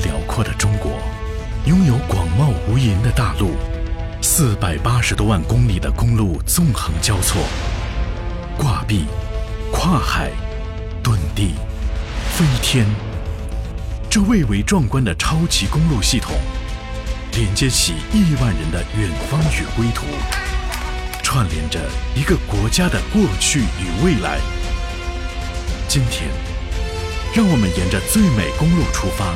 辽阔的中国，拥有广袤无垠的大陆，四百八十多万公里的公路纵横交错，挂壁、跨海、遁地、飞天，这蔚为壮观的超级公路系统，连接起亿万人的远方与归途，串联着一个国家的过去与未来。今天，让我们沿着最美公路出发，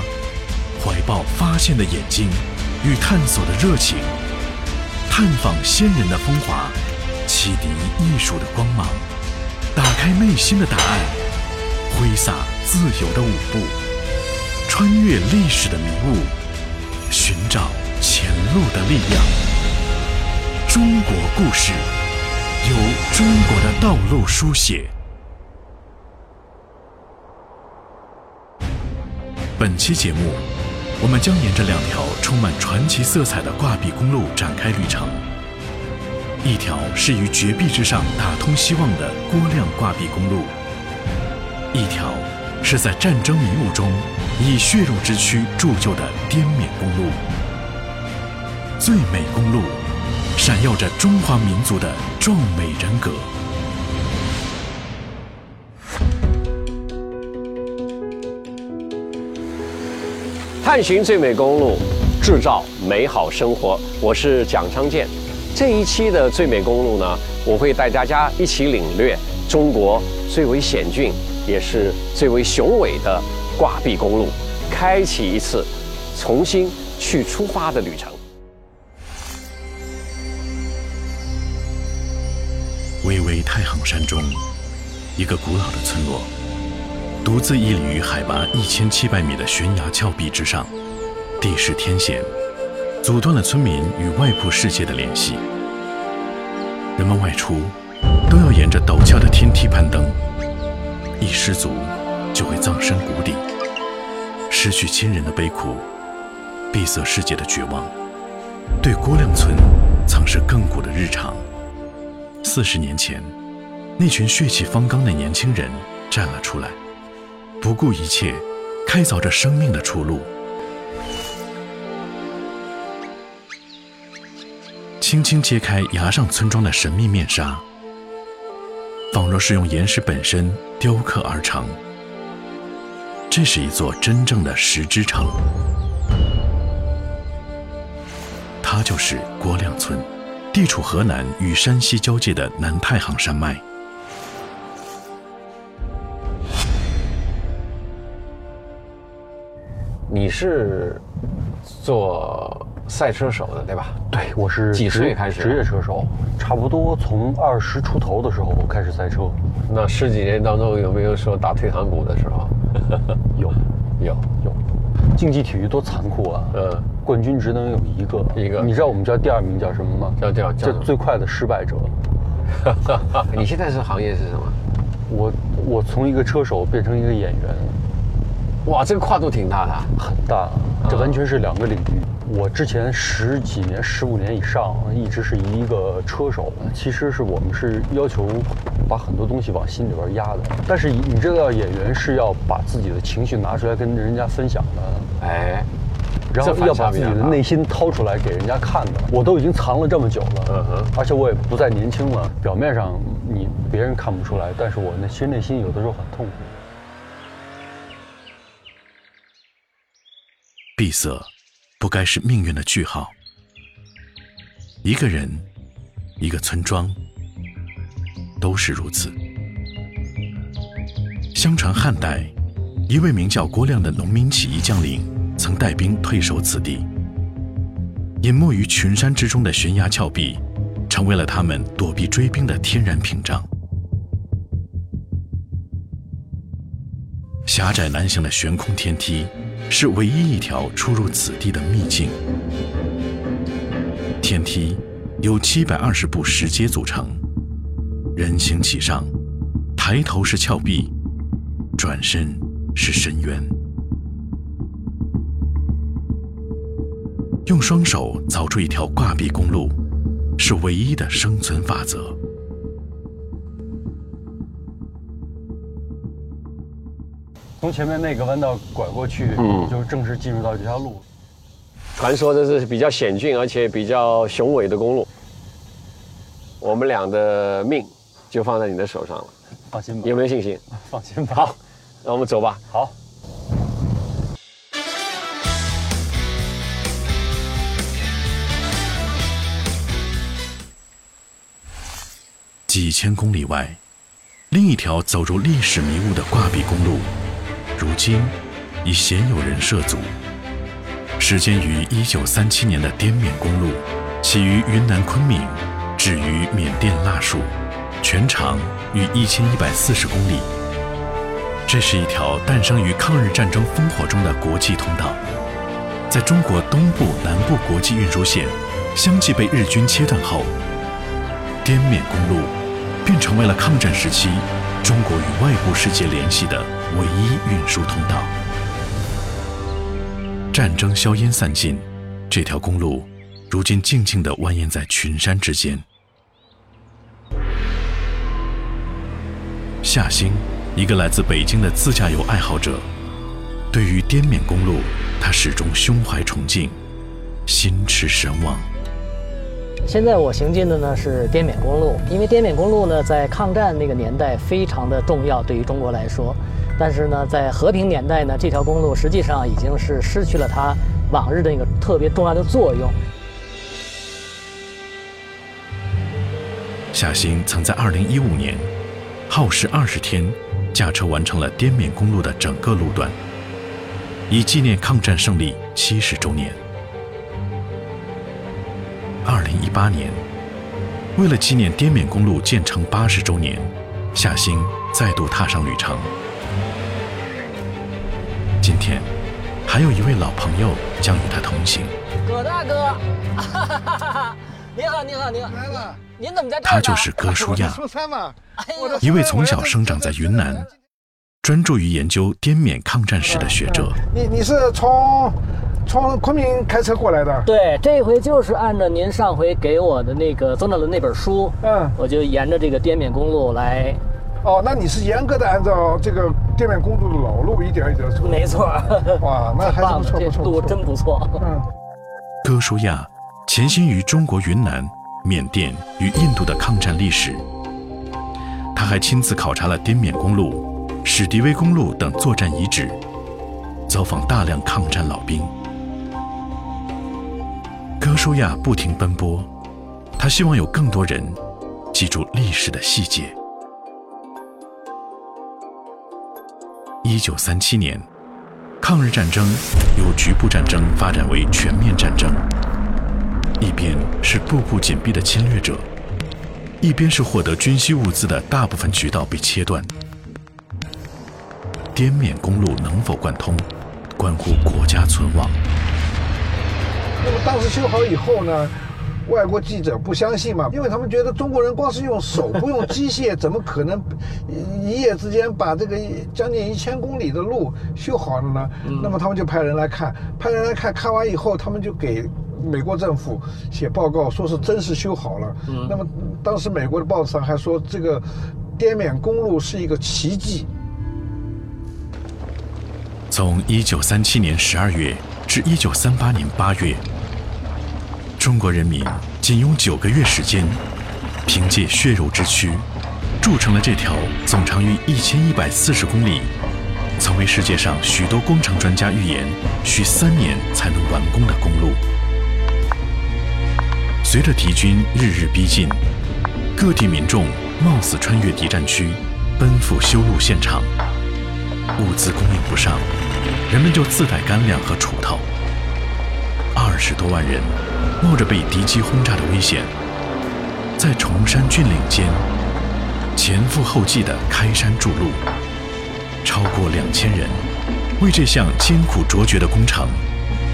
怀抱发现的眼睛与探索的热情，探访先人的风华，启迪艺术的光芒，打开内心的答案，挥洒自由的舞步，穿越历史的迷雾，寻找前路的力量。中国故事，由中国的道路书写。本期节目，我们将沿着两条充满传奇色彩的挂壁公路展开旅程。一条是于绝壁之上打通希望的郭亮挂壁公路，一条是在战争迷雾中以血肉之躯铸就的滇缅公路。最美公路，闪耀着中华民族的壮美人格。探寻最美公路，制造美好生活。我是蒋昌建。这一期的最美公路呢，我会带大家一起领略中国最为险峻，也是最为雄伟的挂壁公路，开启一次重新去出发的旅程。巍巍太行山中，一个古老的村落。独自屹立于海拔一千七百米的悬崖峭壁之上，地势天险，阻断了村民与外部世界的联系。人们外出都要沿着陡峭的天梯攀登，一失足就会葬身谷底。失去亲人的悲苦，闭塞世界的绝望，对郭亮村曾是亘古的日常。四十年前，那群血气方刚的年轻人站了出来。不顾一切，开凿着生命的出路。轻轻揭开崖上村庄的神秘面纱，仿若是用岩石本身雕刻而成。这是一座真正的石之城，它就是郭亮村，地处河南与山西交界的南太行山脉。你是做赛车手的对吧？对，我是几岁开始职业车手？差不多从二十出头的时候开始赛车。那十几年当中有没有说打退堂鼓的时候？有，有，有。竞技体育多残酷啊！呃，冠军只能有一个，一个。你知道我们叫第二名叫什么吗？叫叫叫最快的失败者。你现在是行业是什么？我我从一个车手变成一个演员。哇，这个跨度挺大的，很大，这完全是两个领域。我之前十几年、十五年以上一直是一个车手，其实是我们是要求把很多东西往心里边压的。但是你知道，演员是要把自己的情绪拿出来跟人家分享的，哎，然后要把自己的内心掏出来给人家看的。我都已经藏了这么久了，嗯哼，而且我也不再年轻了。表面上你别人看不出来，但是我那心内心有的时候很痛苦。闭塞，不该是命运的句号。一个人，一个村庄，都是如此。相传汉代，一位名叫郭亮的农民起义将领，曾带兵退守此地。隐没于群山之中的悬崖峭壁，成为了他们躲避追兵的天然屏障。狭窄难行的悬空天梯。是唯一一条出入此地的秘境。天梯由七百二十步石阶组成，人行其上，抬头是峭壁，转身是深渊。用双手凿出一条挂壁公路，是唯一的生存法则。从前面那个弯道拐过去，嗯就正式进入到这条路。传说这是比较险峻而且比较雄伟的公路。我们俩的命就放在你的手上了，放心吧有，没有信心？放心吧。好，那我们走吧。好，几千公里外，另一条走入历史迷雾的挂壁公路，如今已鲜有人涉足。始建于1937年的滇缅公路，起于云南昆明，止于缅甸腊戍，全长逾1140公里。这是一条诞生于抗日战争烽火中的国际通道，在中国东部、南部国际运输线相继被日军切断后，滇缅公路便成为了抗战时期中国与外部世界联系的唯一运输通道。战争硝烟散尽，这条公路如今静静地蜿蜒在群山之间。夏兴，一个来自北京的自驾游爱好者，对于滇缅公路，他始终胸怀崇敬，心驰神往。现在我行进的呢是滇缅公路，因为滇缅公路呢在抗战那个年代非常的重要，对于中国来说。但是呢，在和平年代呢，这条公路实际上已经是失去了它往日的那个特别重要的作用。夏兴曾在2015年耗时20天，驾车完成了滇缅公路的整个路段，以纪念抗战胜利70周年。2018年，为了纪念滇缅公路建成八十周年，夏兴再度踏上旅程。今天，还有一位老朋友将与他同行。葛大哥，你好，你好，你好，来了，您怎么在这儿？他就是哥舒亚，一位从小生长在云南，专注于研究滇缅抗战史的学者。你你是从从昆明开车过来的？对，这回就是按照您上回给我的那个宗教的那本书，嗯，我就沿着这个滇缅公路来，哦，那你是严格的按照这个滇缅公路的老路一点一点走。没错，哇，那还不错不错。路真不错。嗯，哥舒亚潜心于中国云南、缅甸与印度的抗战历史。他还亲自考察了滇缅公路、史迪威公路等作战遗址，走访大量抗战老兵。哥舒亚不停奔波，他希望有更多人记住历史的细节。一九三七年，抗日战争由局部战争发展为全面战争，一边是步步紧逼的侵略者，一边是获得军需物资的大部分渠道被切断。滇缅公路能否贯通，关乎国家存亡。那么当时修好以后呢，外国记者不相信嘛，因为他们觉得中国人光是用手不用机械，怎么可能一夜之间把这个将近一千公里的路修好了呢？那么他们就派人来看，派人来看看完以后，他们就给。美国政府写报告说是真是修好了，那么当时美国的报纸上还说这个滇缅公路是一个奇迹。从1937年12月至1938年8月，中国人民仅用九个月时间，凭借血肉之躯，筑成了这条总长逾1140公里、曾为世界上许多工程专家预言需三年才能完工的公路。随着敌军日日逼近，各地民众冒死穿越敌占区，奔赴修路现场。物资供应不上，人们就自带干粮和锄头。二十多万人冒着被敌机轰炸的危险，在崇山峻岭间前赴后继地开山筑路，超过两千人为这项艰苦卓绝的工程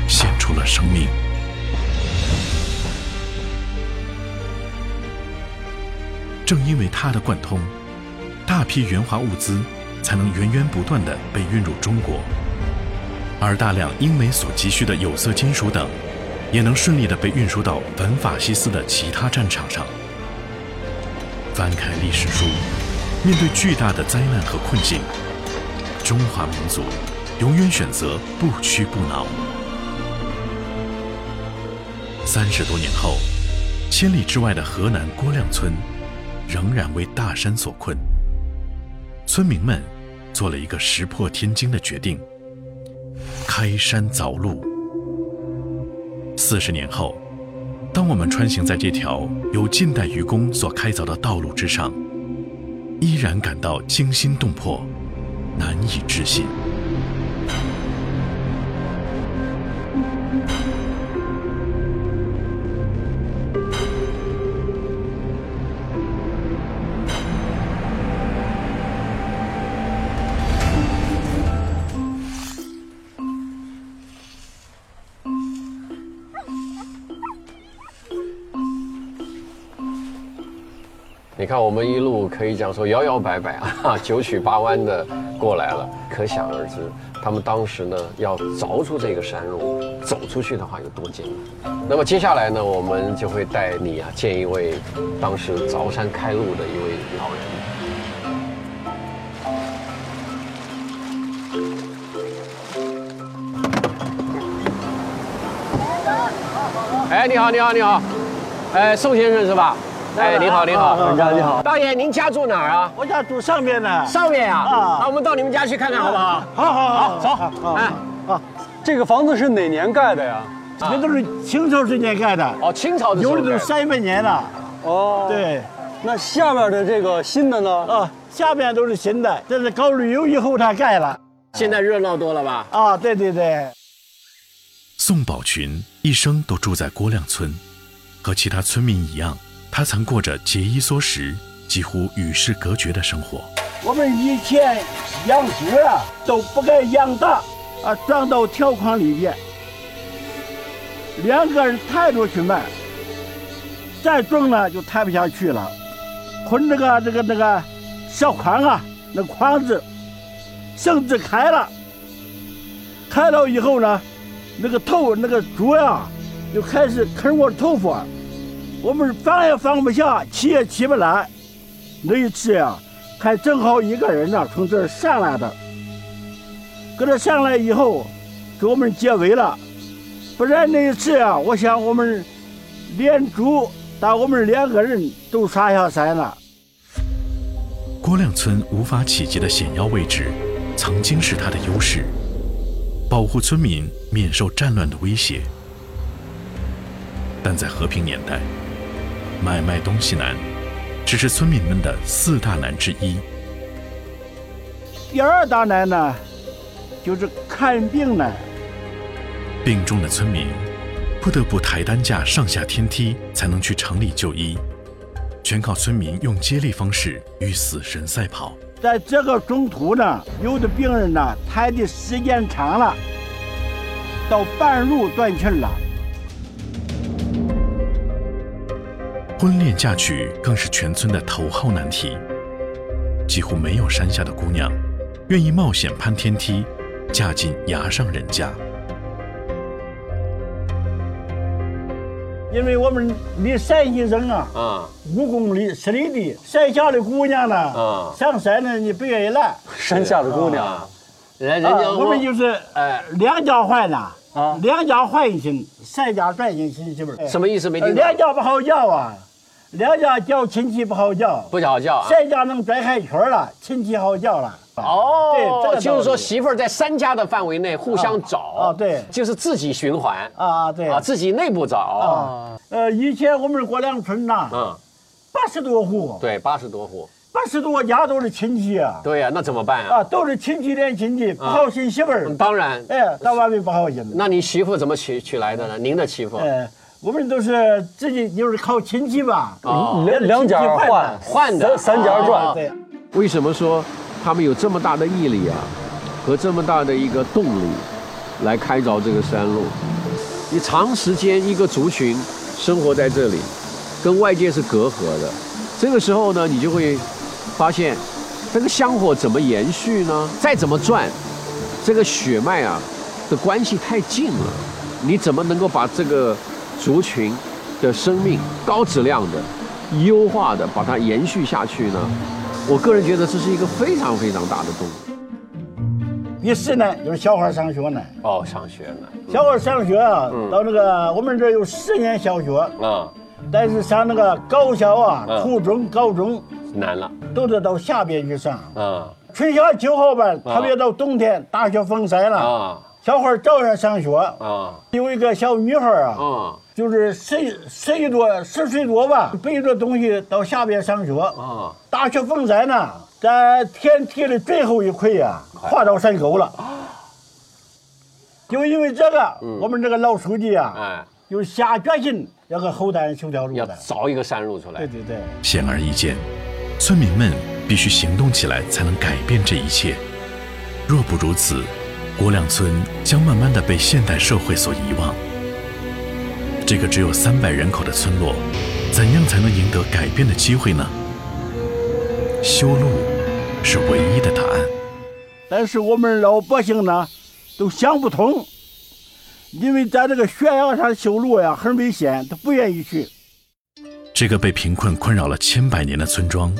献出了生命。正因为它的贯通，大批援华物资才能源源不断地被运入中国，而大量英美所急需的有色金属等，也能顺利地被运输到反法西斯的其他战场上。翻开历史书，面对巨大的灾难和困境，中华民族永远选择不屈不挠。三十多年后，千里之外的河南郭亮村仍然为大山所困。村民们做了一个石破天惊的决定：开山凿路。四十年后，当我们穿行在这条由近代愚公所开凿的道路之上，依然感到惊心动魄，难以置信。看，我们一路可以讲说摇摇摆摆啊，九曲八弯的过来了，可想而知，他们当时呢要凿出这个山路，走出去的话有多艰难。那么接下来呢，我们就会带你啊见一位当时凿山开路的一位老人。哎，你好，你好，你好，哎，宋先生是吧？哎，你好，你好，人家你好，大爷，您家住哪儿啊？我家住上面呢。上面啊。啊那我们到你们家去看看好不好？好好好，走。哎啊，这个房子是哪年盖的呀？这都是清朝时间盖的，哦，清朝的。有的都三百年了。哦，，对，那下面的这个新的呢？啊，下面都是新的，这是搞旅游以后他盖了。现在热闹多了吧？啊，对对对。宋宝群一生都住在郭亮村，和其他村民一样，他曾过着节衣缩食、几乎与世隔绝的生活。我们以前养猪啊，都不敢养大，啊，装到条框里边，两个人抬着去卖，再重了就抬不下去了，捆这个这个那个小筐啊，那筐子，绳子开了，开了以后呢，那个头那个猪呀，就开始啃我的头发，我们放也放不下，起也起不来。那一次呀、还正好一个人呢从这儿上来的，搁这上来以后，给我们解围了。不然那一次啊，我想我们连猪把我们两个人都杀下山了。郭亮村无法企及的险要位置，曾经是他的优势，保护村民免受战乱的威胁。但在和平年代，买卖东西难，只是村民们的四大难之一。第二大难呢，就是看病难。病重的村民不得不抬担架上下天梯才能去城里就医，全靠村民用接力方式与死神赛跑。在这个中途呢，有的病人呢抬的时间长了，到半路断气了。婚恋嫁娶更是全村的头号难题，几乎没有山下的姑娘愿意冒险攀天梯，嫁进崖上人家。因为我们离山西省啊啊，五公里十里地，山下的姑娘呢，啊上山呢你不愿意来，山下的姑娘啊，人人家啊我们就是哎两家换呐，啊两家换一亲，三家转一亲媳妇儿。什么意思？没呃听懂两。家不好叫啊，两家叫亲戚不好叫，不好叫啊。三家能转开圈了，亲戚好叫了。哦，对这个就是说媳妇儿在三家的范围内互相找啊对。就是自己循环啊，对。啊，自己内部找。啊，呃，以前我们郭梁村呐，嗯，八十多户，对，八十多户，八十多家都是亲戚啊，对呀，那怎么办啊？啊，都是亲戚连亲戚，不好寻媳妇儿。嗯，当然，哎，到外面不好寻。那你媳妇怎么娶娶来的呢？您的媳妇？哎，我们都是自己就是靠亲戚吧，哦两两家换换的三三家哦转，对。为什么说他们有这么大的毅力啊，和这么大的一个动力来开凿这个山路？你长时间一个族群生活在这里，跟外界是隔阂的，这个时候呢，你就会发现这个香火怎么延续呢？再怎么转，这个血脉啊的关系太近了，你怎么能够把这个族群的生命高质量的、优化的把它延续下去呢？我个人觉得这是一个非常非常大的动力。第四呢，就是小孩上学呢。哦，上学呢。小孩上学啊，到那个我们这有十年小学，啊，但是上那个高校啊嗯，初中、高中难了。都得到下边去上。啊春夏秋后吧，特别到冬天，大雪封塞了，啊小孩照样上学。啊有一个小女孩啊，啊就是十十一多十岁多吧，背着东西到下边上学。啊！大雪封山呢，在天梯的最后一块呀、跨到山沟了。就因为这个，我们这个老书记啊，哎，就下决心要给后代人修条路要的。凿一个山路出来对。对对。显而易见，村民们必须行动起来，才能改变这一切。若不如此，郭亮村将慢慢的被现代社会所遗忘。这个只有三百人口的村落，怎样才能赢得改变的机会呢？修路是唯一的答案。但是我们老百姓呢，都想不通，因为在这个悬崖上修路呀，很危险，他不愿意去。这个被贫困困扰了千百年的村庄，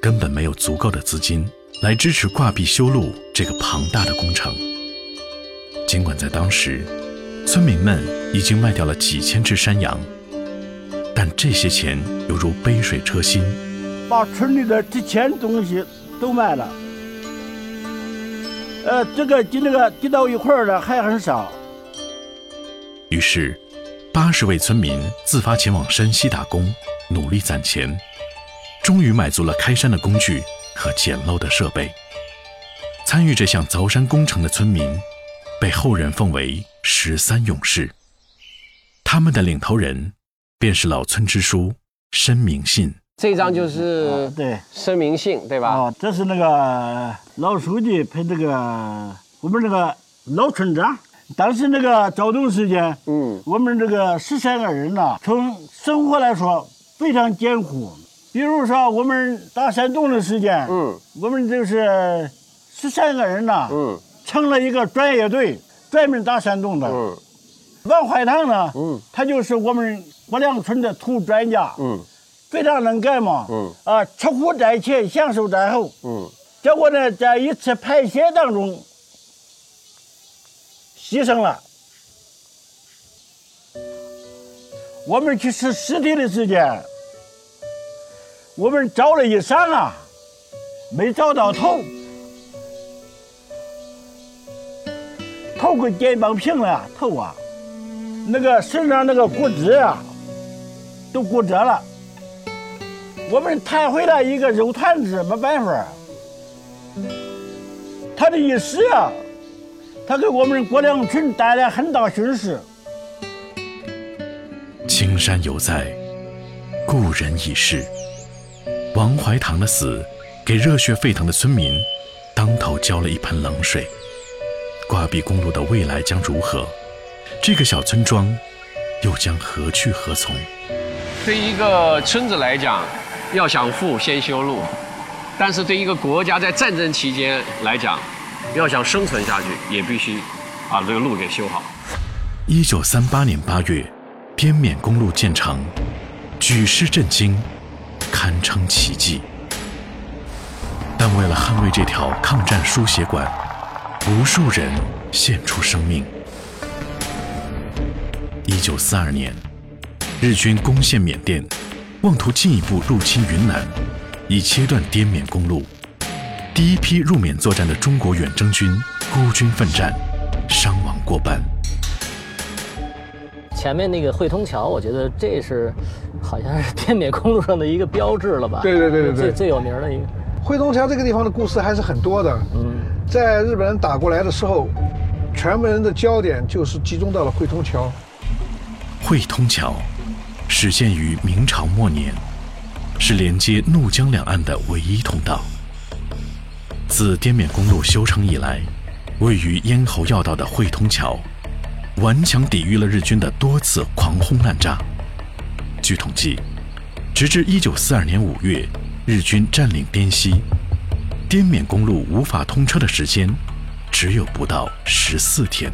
根本没有足够的资金来支持挂壁修路这个庞大的工程。尽管在当时，村民们已经卖掉了几千只山羊，但这些钱犹如杯水车薪。把村里的值钱东西都卖了。呃，这个跟那个积到一块儿的还很少。于是，八十位村民自发前往山西打工，努力攒钱，终于买足了开山的工具和简陋的设备。参与这项凿山工程的村民，被后人奉为“十三勇士”。他们的领头人，便是老村支书申明信。这张就是对，申明信，对吧？哦，这是那个老书记陪这个我们这个老村长。当时那个躁动时间，嗯我们这个十三个人呐，从生活来说非常艰苦。比如说我们打山洞的时间，嗯我们就是十三个人呐，嗯成了一个专业队，专门打山洞的。嗯。王怀堂呢，嗯。他就是我们郭梁村的土专家，嗯。非常能干嘛，嗯。啊，吃苦在前，享受在后。嗯。结果呢，在一次排泄当中牺牲了。我们去吃尸体的时间，我们找了一晌啊，没找到头，头给肩膀平了，头啊，那个身上那个骨质啊，都骨折了。我们抬回来一个肉团子，没办法。他的意思啊，他给我们郭良村带来很大损失。青山犹在，故人已逝。王怀堂的死，给热血沸腾的村民当头浇了一盆冷水。挂壁公路的未来将如何？这个小村庄又将何去何从？对一个村子来讲，要想富，先修路；但是对一个国家在战争期间来讲，要想生存下去，也必须把这个路给修好。一九三八年八月，滇缅公路建成，举世震惊，堪称奇迹。但为了捍卫这条抗战输血管，无数人献出生命。一九四二年，日军攻陷缅甸，妄图进一步入侵云南，以切断滇缅公路。第一批入缅作战的中国远征军孤军奋战，伤亡过半。前面那个汇通桥，我觉得这是好像是滇缅公路上的一个标志了吧？对对对对对最最有名的一个。汇通桥这个地方的故事还是很多的。嗯，在日本人打过来的时候，全部人的焦点就是集中到了汇通桥。汇通桥始建于明朝末年，是连接怒江两岸的唯一通道。自滇缅公路修成以来，位于咽喉要道的汇通桥，顽强抵御了日军的多次狂轰滥炸。据统计，直至1942年5月，日军占领滇西，滇缅公路无法通车的时间只有不到14天。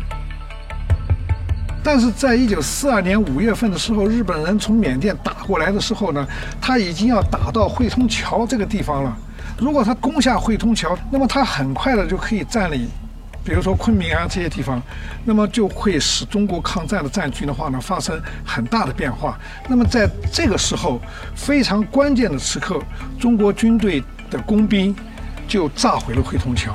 但是在一九四二年五月份的时候，日本人从缅甸打过来的时候呢，他已经要打到汇通桥这个地方了。如果他攻下汇通桥，那么他很快的就可以占领比如说昆明啊这些地方，那么就会使中国抗战的战局的话呢发生很大的变化。那么在这个时候非常关键的时刻，中国军队的工兵就炸毁了会同桥。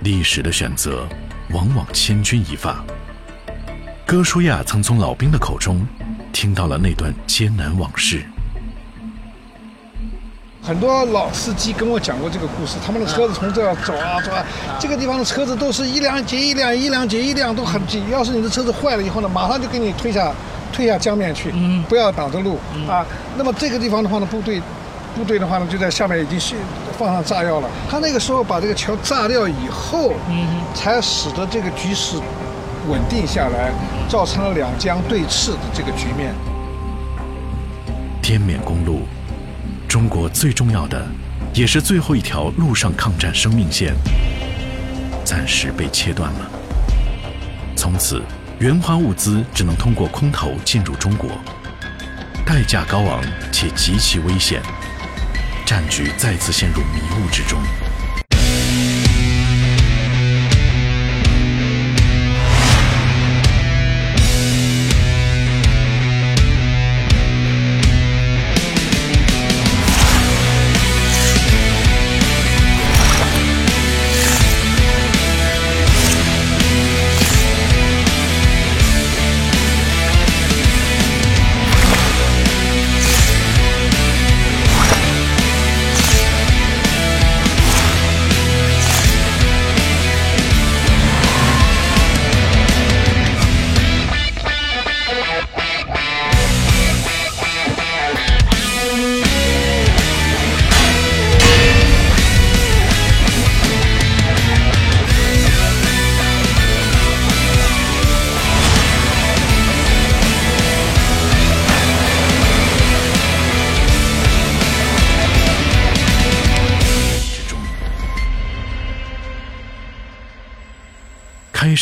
历史的选择往往千钧一发。哥舒亚曾从老兵的口中听到了那段艰难往事。很多老司机跟我讲过这个故事，他们的车子从这儿走啊走啊，这个地方的车子都是一辆接一辆，一辆接一辆，都很挤。要是你的车子坏了以后呢，马上就给你推下，推下江面去，不要挡着路啊。那么这个地方的话呢，部队，部队的话呢就在下面已经是放上炸药了。他那个时候把这个桥炸掉以后，才使得这个局势稳定下来，造成了两江对峙的这个局面。滇缅公路。中国最重要的，也是最后一条陆上抗战生命线，暂时被切断了。从此，援华物资只能通过空投进入中国，代价高昂且极其危险，战局再次陷入迷雾之中。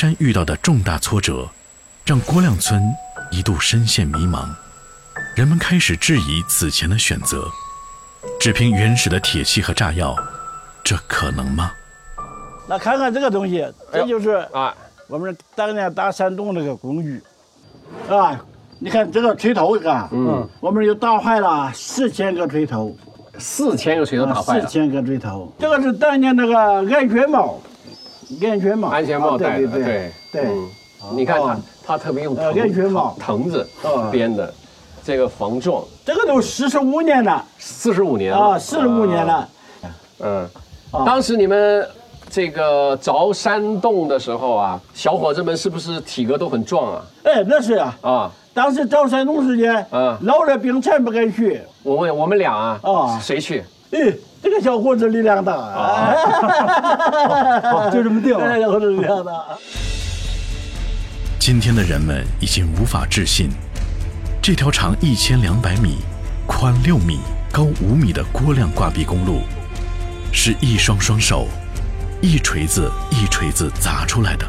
山遇到的重大挫折，让郭亮村一度深陷迷茫。人们开始质疑此前的选择，只凭原始的铁器和炸药，这可能吗？那看看这个东西，这就是啊，我们当年打山洞那个工具，啊，你看这个锤头，你看，嗯，我们又打坏了四千个锤头，四千个锤头打坏了，四千个锤头，这个是当年那个安全帽。安全帽，安全帽戴的，对对，你看他，他特别用安全帽藤子编的，这个防撞，这个都四十五年了，四十五年啊，四十五年了，嗯，当时你们这个凿山洞的时候啊，小伙子们是不是体格都很壮啊？哎，那是啊，啊，当时凿山洞时间，嗯，老的病残不敢去，我问我们俩啊，啊，谁去？哎。这个小伙子力量大啊！就这么定了。小伙子力量大。今天的人们已经无法置信，这条长一千两百米、宽六米、高五米的郭亮挂壁公路，是一双双手、一锤子一锤子砸出来的。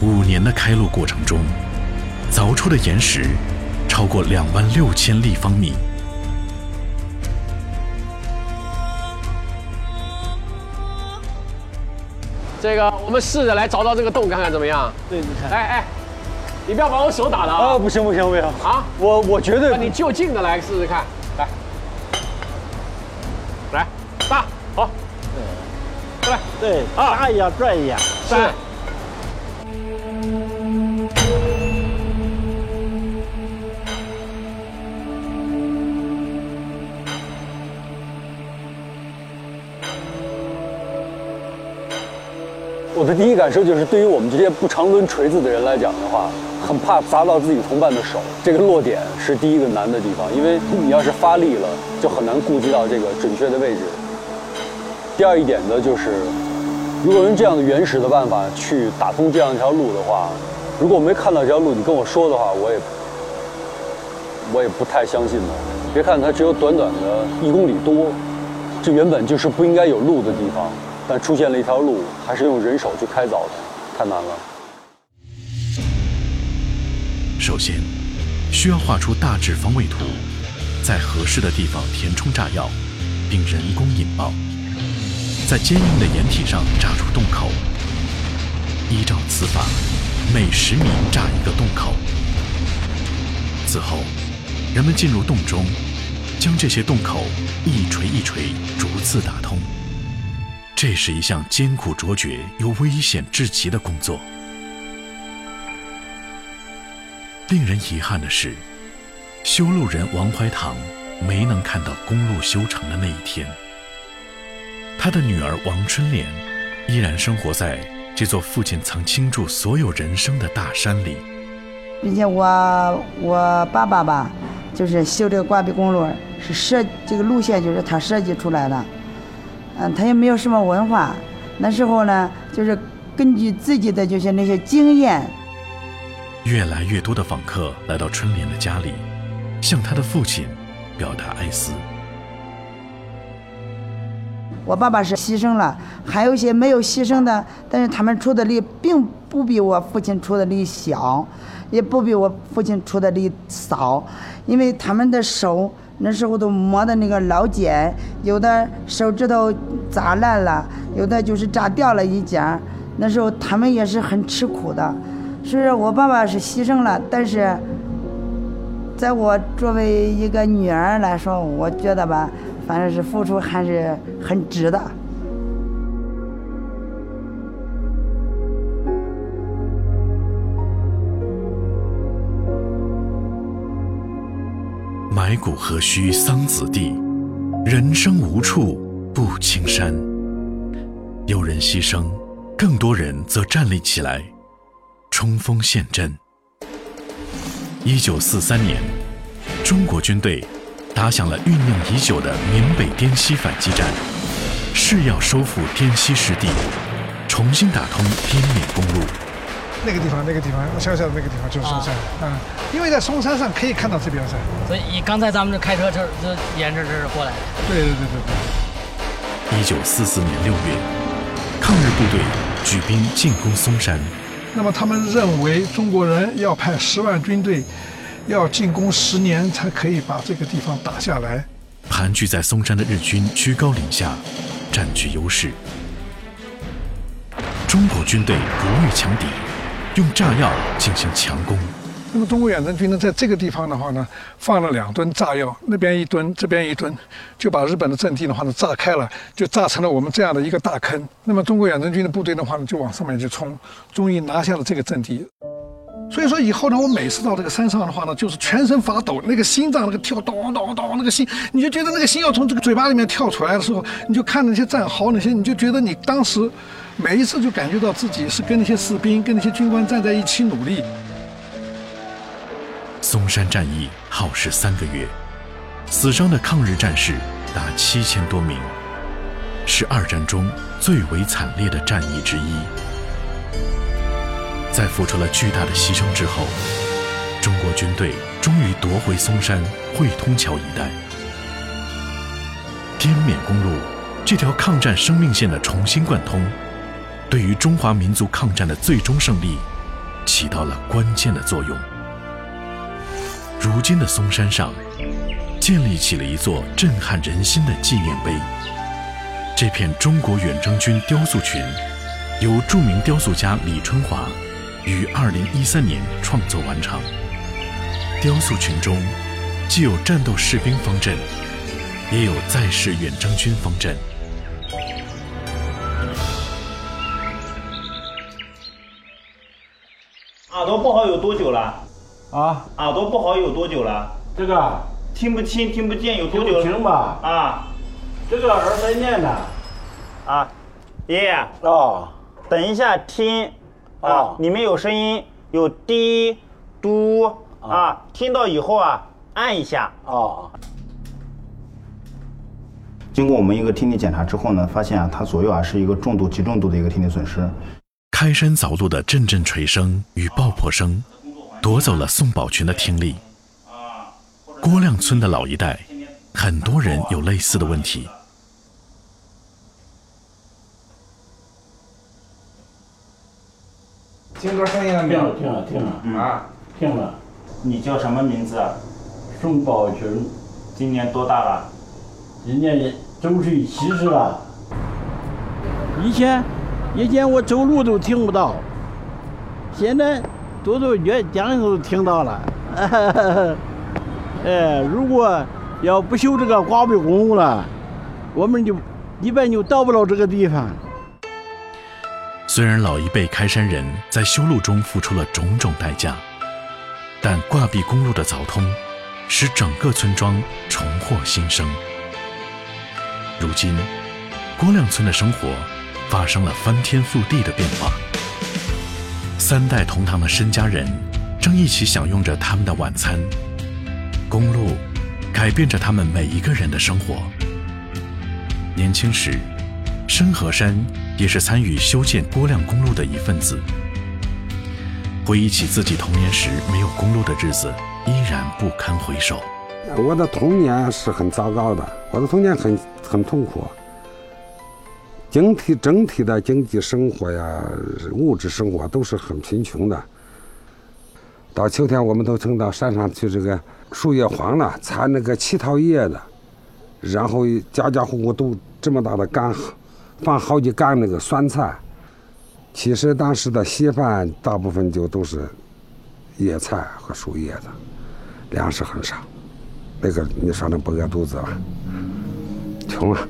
五年的开路过程中，凿出的岩石超过两万六千立方米。这个我们试着来找到这个洞，看看怎么样？对，你看。哎哎，你不要把我手打了啊！不行不行不行啊！我我绝对。你就近的来试试看，来，来，大，好，过来，对，打一下，转一下，是。我的第一感受就是，对于我们这些不常抡锤子的人来讲的话，很怕砸到自己同伴的手。这个落点是第一个难的地方，因为你要是发力了，就很难顾及到这个准确的位置。第二一点呢，就是如果用这样的原始的办法去打通这样一条路的话，如果我没看到这条路，你跟我说的话，我也我也不太相信的。别看它只有短短的一公里多，这原本就是不应该有路的地方。但出现了一条路，还是用人手去开凿的，太难了。首先，需要画出大致方位图，在合适的地方填充炸药，并人工引爆，在坚硬的掩体上炸出洞口。依照此法，每十米炸一个洞口。此后，人们进入洞中，将这些洞口一锤一锤逐次打通。这是一项艰苦卓绝又危险至极的工作。令人遗憾的是，修路人王怀堂没能看到公路修成的那一天。他的女儿王春莲依然生活在这座父亲曾倾注所有人生的大山里。并且我我爸爸吧，就是修这个挂壁公路是设这个路线就是他设计出来的，嗯，他也没有什么文化，那时候呢就是根据自己的就是那些经验。越来越多的访客来到春莲的家里，向他的父亲表达哀思。我爸爸是牺牲了，还有一些没有牺牲的，但是他们出的力并不比我父亲出的力小，也不比我父亲出的力少，因为他们的手那时候都磨的那个老茧，有的手指头砸烂了，有的就是砸掉了一截，那时候他们也是很吃苦的。虽然我爸爸是牺牲了，但是，在我作为一个女儿来说，我觉得吧，反正是付出还是很值的。埋骨何须桑梓地，人生无处不青山。有人牺牲，更多人则站立起来。冲锋陷阵。一九四三年，中国军队打响了酝酿已久的缅北滇西反击战，誓要收复滇西失地，重新打通滇缅公路。那个地方，那个地方，我想想，那个地方就是嵩山啊，因为在嵩山上可以看到这边山。所以刚才咱们这开车就就沿着这儿过来的。对对对对对。一九四四年六月，抗日部队举兵进攻嵩山。那么他们认为中国人要派十万军队，要进攻十年才可以把这个地方打下来。盘踞在嵩山的日军居高临下，占据优势。中国军队不畏强敌，用炸药进行强攻。那么中国远征军呢，在这个地方的话呢，放了两吨炸药，那边一吨，这边一吨，就把日本的阵地的话呢炸开了，就炸成了我们这样的一个大坑。那么中国远征军的部队的话呢，就往上面去冲，终于拿下了这个阵地。所以说以后呢，我每次到这个山上的话呢，就是全身发抖，那个心脏那个跳咚咚咚，那个心，你就觉得那个心要从这个嘴巴里面跳出来的时候，你就看那些战壕那些，你就觉得你当时每一次就感觉到自己是跟那些士兵、跟那些军官站在一起努力。松山战役耗时三个月，死伤的抗日战士达七千多名，是二战中最为惨烈的战役之一。在付出了巨大的牺牲之后，中国军队终于夺回松山、汇通桥一带。滇缅公路这条抗战生命线的重新贯通，对于中华民族抗战的最终胜利，起到了关键的作用。如今的嵩山上，建立起了一座震撼人心的纪念碑。这片中国远征军雕塑群，由著名雕塑家李春华于2013年创作完成。雕塑群中，既有战斗士兵方阵，也有在世远征军方阵。不好有多久了？啊，耳朵不好有多久了？这个听不清、听不见有多久了？听吧。啊，这个耳塞念的。啊，爷爷。哦。等一下听。啊。里面有声音，有滴、嘟。啊。听到以后啊，按一下。哦。经过我们一个听力检查之后呢，发现啊，他左右啊是一个重度、极重度的一个听力损失。开山凿路的阵阵锤声与爆破声。夺走了宋宝群的听力。郭亮村的老一代，很多人有类似的问题。听歌声音了没有？听了，听了，啊，听了。你叫什么名字啊？宋宝群。今年多大了？今年周岁七十了。以前以前我走路都听不到，现在多多越讲都听到了。哎，如果要不修这个挂壁公路了，我们就一般就到不了这个地方。虽然老一辈开山人在修路中付出了种种代价，但挂壁公路的凿通，使整个村庄重获新生。如今，郭亮村的生活发生了翻天覆地的变化。三代同堂的申家人正一起享用着他们的晚餐。公路改变着他们每一个人的生活。年轻时，申和山也是参与修建郭亮公路的一份子。回忆起自己童年时没有公路的日子，依然不堪回首。我的童年是很糟糕的，我的童年很很痛苦。整体整体的经济生活呀，物质生活都是很贫穷的。到秋天，我们都乘到山上去，这个树叶黄了，采那个乞讨叶子，然后家家户户都这么大的缸，放好几缸那个酸菜。其实当时的稀饭大部分就都是叶菜和树叶子，粮食很少。那个你说能不饿肚子吗？穷啊！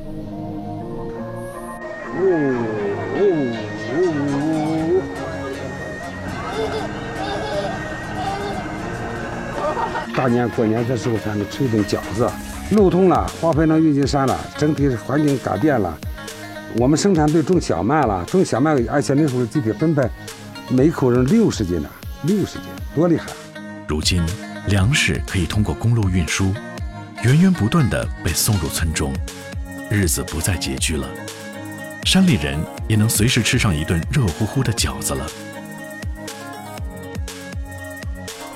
大年过年的时候，咱们吃一顿饺子。路通了，化肥能运进山了，整体环境改变了。我们生产队种小麦了，种小麦，而且那时候集体分配，每口人六十斤呢，六十斤，多厉害！如今，粮食可以通过公路运输，源源不断地被送入村中，日子不再拮据了。山里人也能随时吃上一顿热乎乎的饺子了。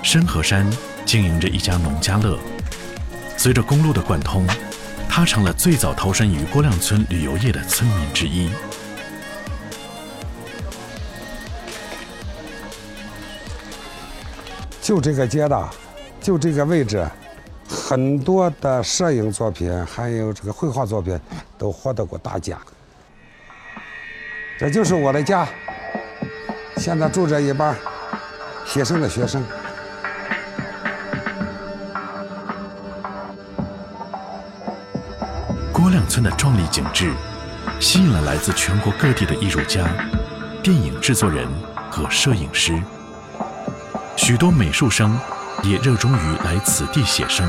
深河山经营着一家农家乐，随着公路的贯通，他成了最早投身于郭亮村旅游业的村民之一。就这个街道，就这个位置，很多的摄影作品还有这个绘画作品都获得过大奖。这就是我的家，现在住着一班学生的学生。郭亮村的壮丽景致，吸引了来自全国各地的艺术家、电影制作人和摄影师。许多美术生也热衷于来此地写生。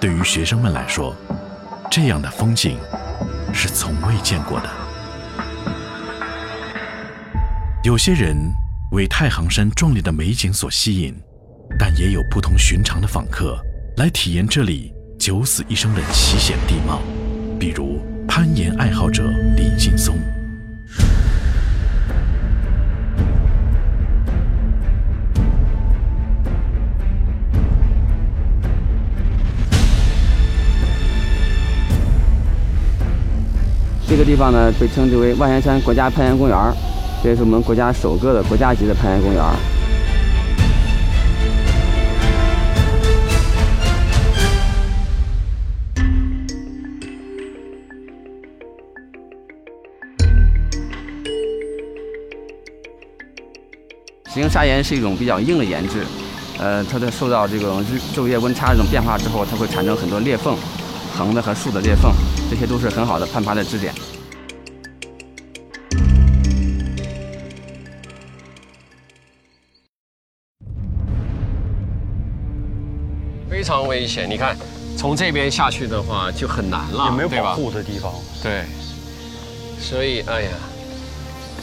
对于学生们来说，这样的风景是从未见过的。有些人为太行山壮丽的美景所吸引，但也有不同寻常的访客来体验这里九死一生的奇险地貌，比如攀岩爱好者李劲松。这个地方呢，被称之为万源山国家攀岩公园这也是我们国家首个的国家级的攀岩公园石英砂岩是一种比较硬的岩质，呃，它在受到这种日昼夜温差这种变化之后，它会产生很多裂缝，横的和竖的裂缝。这些都是很好的攀爬的支点。非常危险，你看，从这边下去的话就很难了，也没有保护的地方。对，所以哎呀，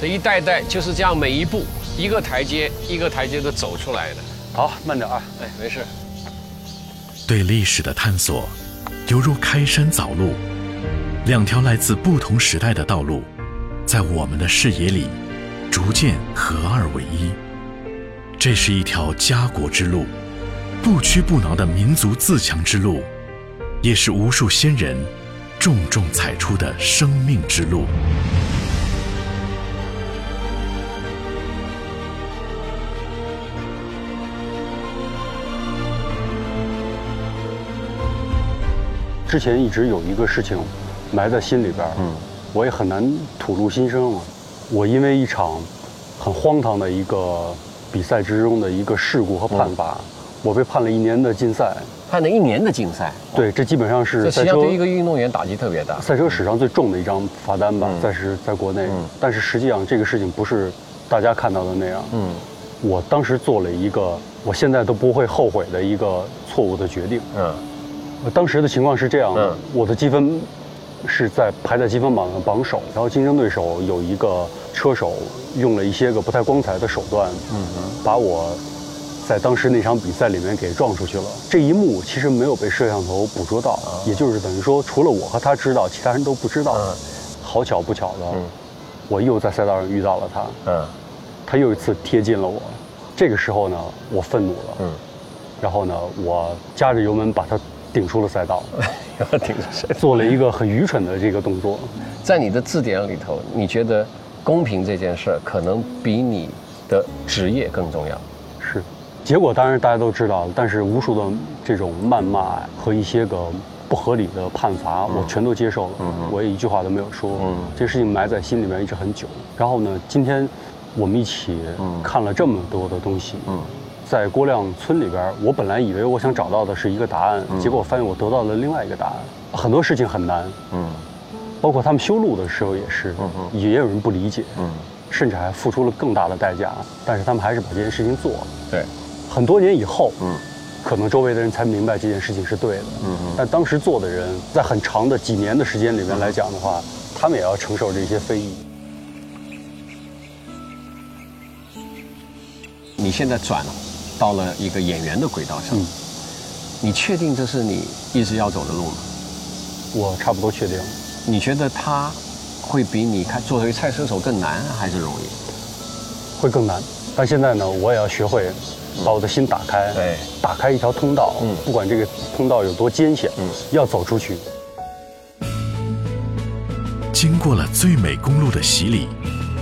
这一代代就是这样，每一步一个台阶一个台阶的走出来的。好，慢点啊。哎，没事。对历史的探索，犹如开山凿路，两条来自不同时代的道路，在我们的视野里逐渐合二为一。这是一条家国之路，不屈不挠的民族自强之路，也是无数先人重重踩出的生命之路。之前一直有一个事情埋在心里边，嗯，我也很难吐露心声了。我因为一场很荒唐的一个比赛之中的一个事故和判罚，我被判了一年的禁赛。判了一年的禁赛，对，这基本上是这实际上对一个运动员打击特别大。赛车史上最重的一张罚单吧，在是在国内。但是实际上这个事情不是大家看到的那样。嗯，我当时做了一个我现在都不会后悔的一个错误的决定。嗯，当时的情况是这样的，我的积分是在排在积分榜的榜首，然后竞争对手有一个车手用了一些个不太光彩的手段，嗯把我。在当时那场比赛里面给撞出去了，这一幕其实没有被摄像头捕捉到，也就是等于说，除了我和他知道，其他人都不知道。好巧不巧的，我又在赛道上遇到了他，嗯，他又一次贴近了我，这个时候呢，我愤怒了，嗯，然后呢，我夹着油门把他顶出了赛道，顶出赛道，做了一个很愚蠢的这个动作。在你的字典里头，你觉得公平这件事儿可能比你的职业更重要？是。结果当然大家都知道了，但是无数的这种谩骂和一些个不合理的判罚，我全都接受了，我也一句话都没有说。这事情埋在心里面一直很久。然后呢，今天我们一起看了这么多的东西，在郭亮村里边，我本来以为我想找到的是一个答案，结果我发现我得到了另外一个答案。很多事情很难，嗯包括他们修路的时候也是，嗯也有人不理解，嗯甚至还付出了更大的代价，但是他们还是把这件事情做了。对。很多年以后，嗯，可能周围的人才明白这件事情是对的，嗯嗯。但当时做的人，在很长的几年的时间里面来讲的话，他们也要承受这些非议。你现在转了，到了一个演员的轨道上，你确定这是你一直要走的路吗？我差不多确定。你觉得他会比你看作为赛车手更难还是容易？会更难。但现在呢，我也要学会。把我的心打开，对，打开一条通道，嗯，不管这个通道有多艰险，嗯，要走出去。经过了最美公路的洗礼，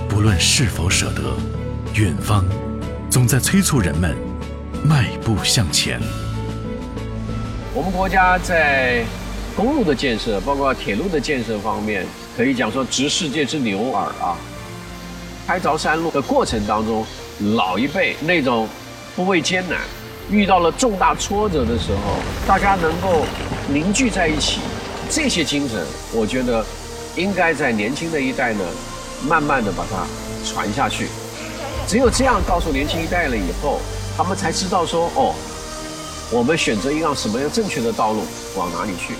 不论是否舍得，远方总在催促人们迈步向前。我们国家在公路的建设，包括铁路的建设方面，可以讲说直世界之牛耳啊。开凿山路的过程当中，老一辈那种。不畏艰难，遇到了重大挫折的时候，大家能够凝聚在一起，这些精神，我觉得应该在年轻的一代呢，慢慢的把它传下去。只有这样告诉年轻一代了以后，他们才知道说，哦，我们选择一样什么样正确的道路，往哪里去。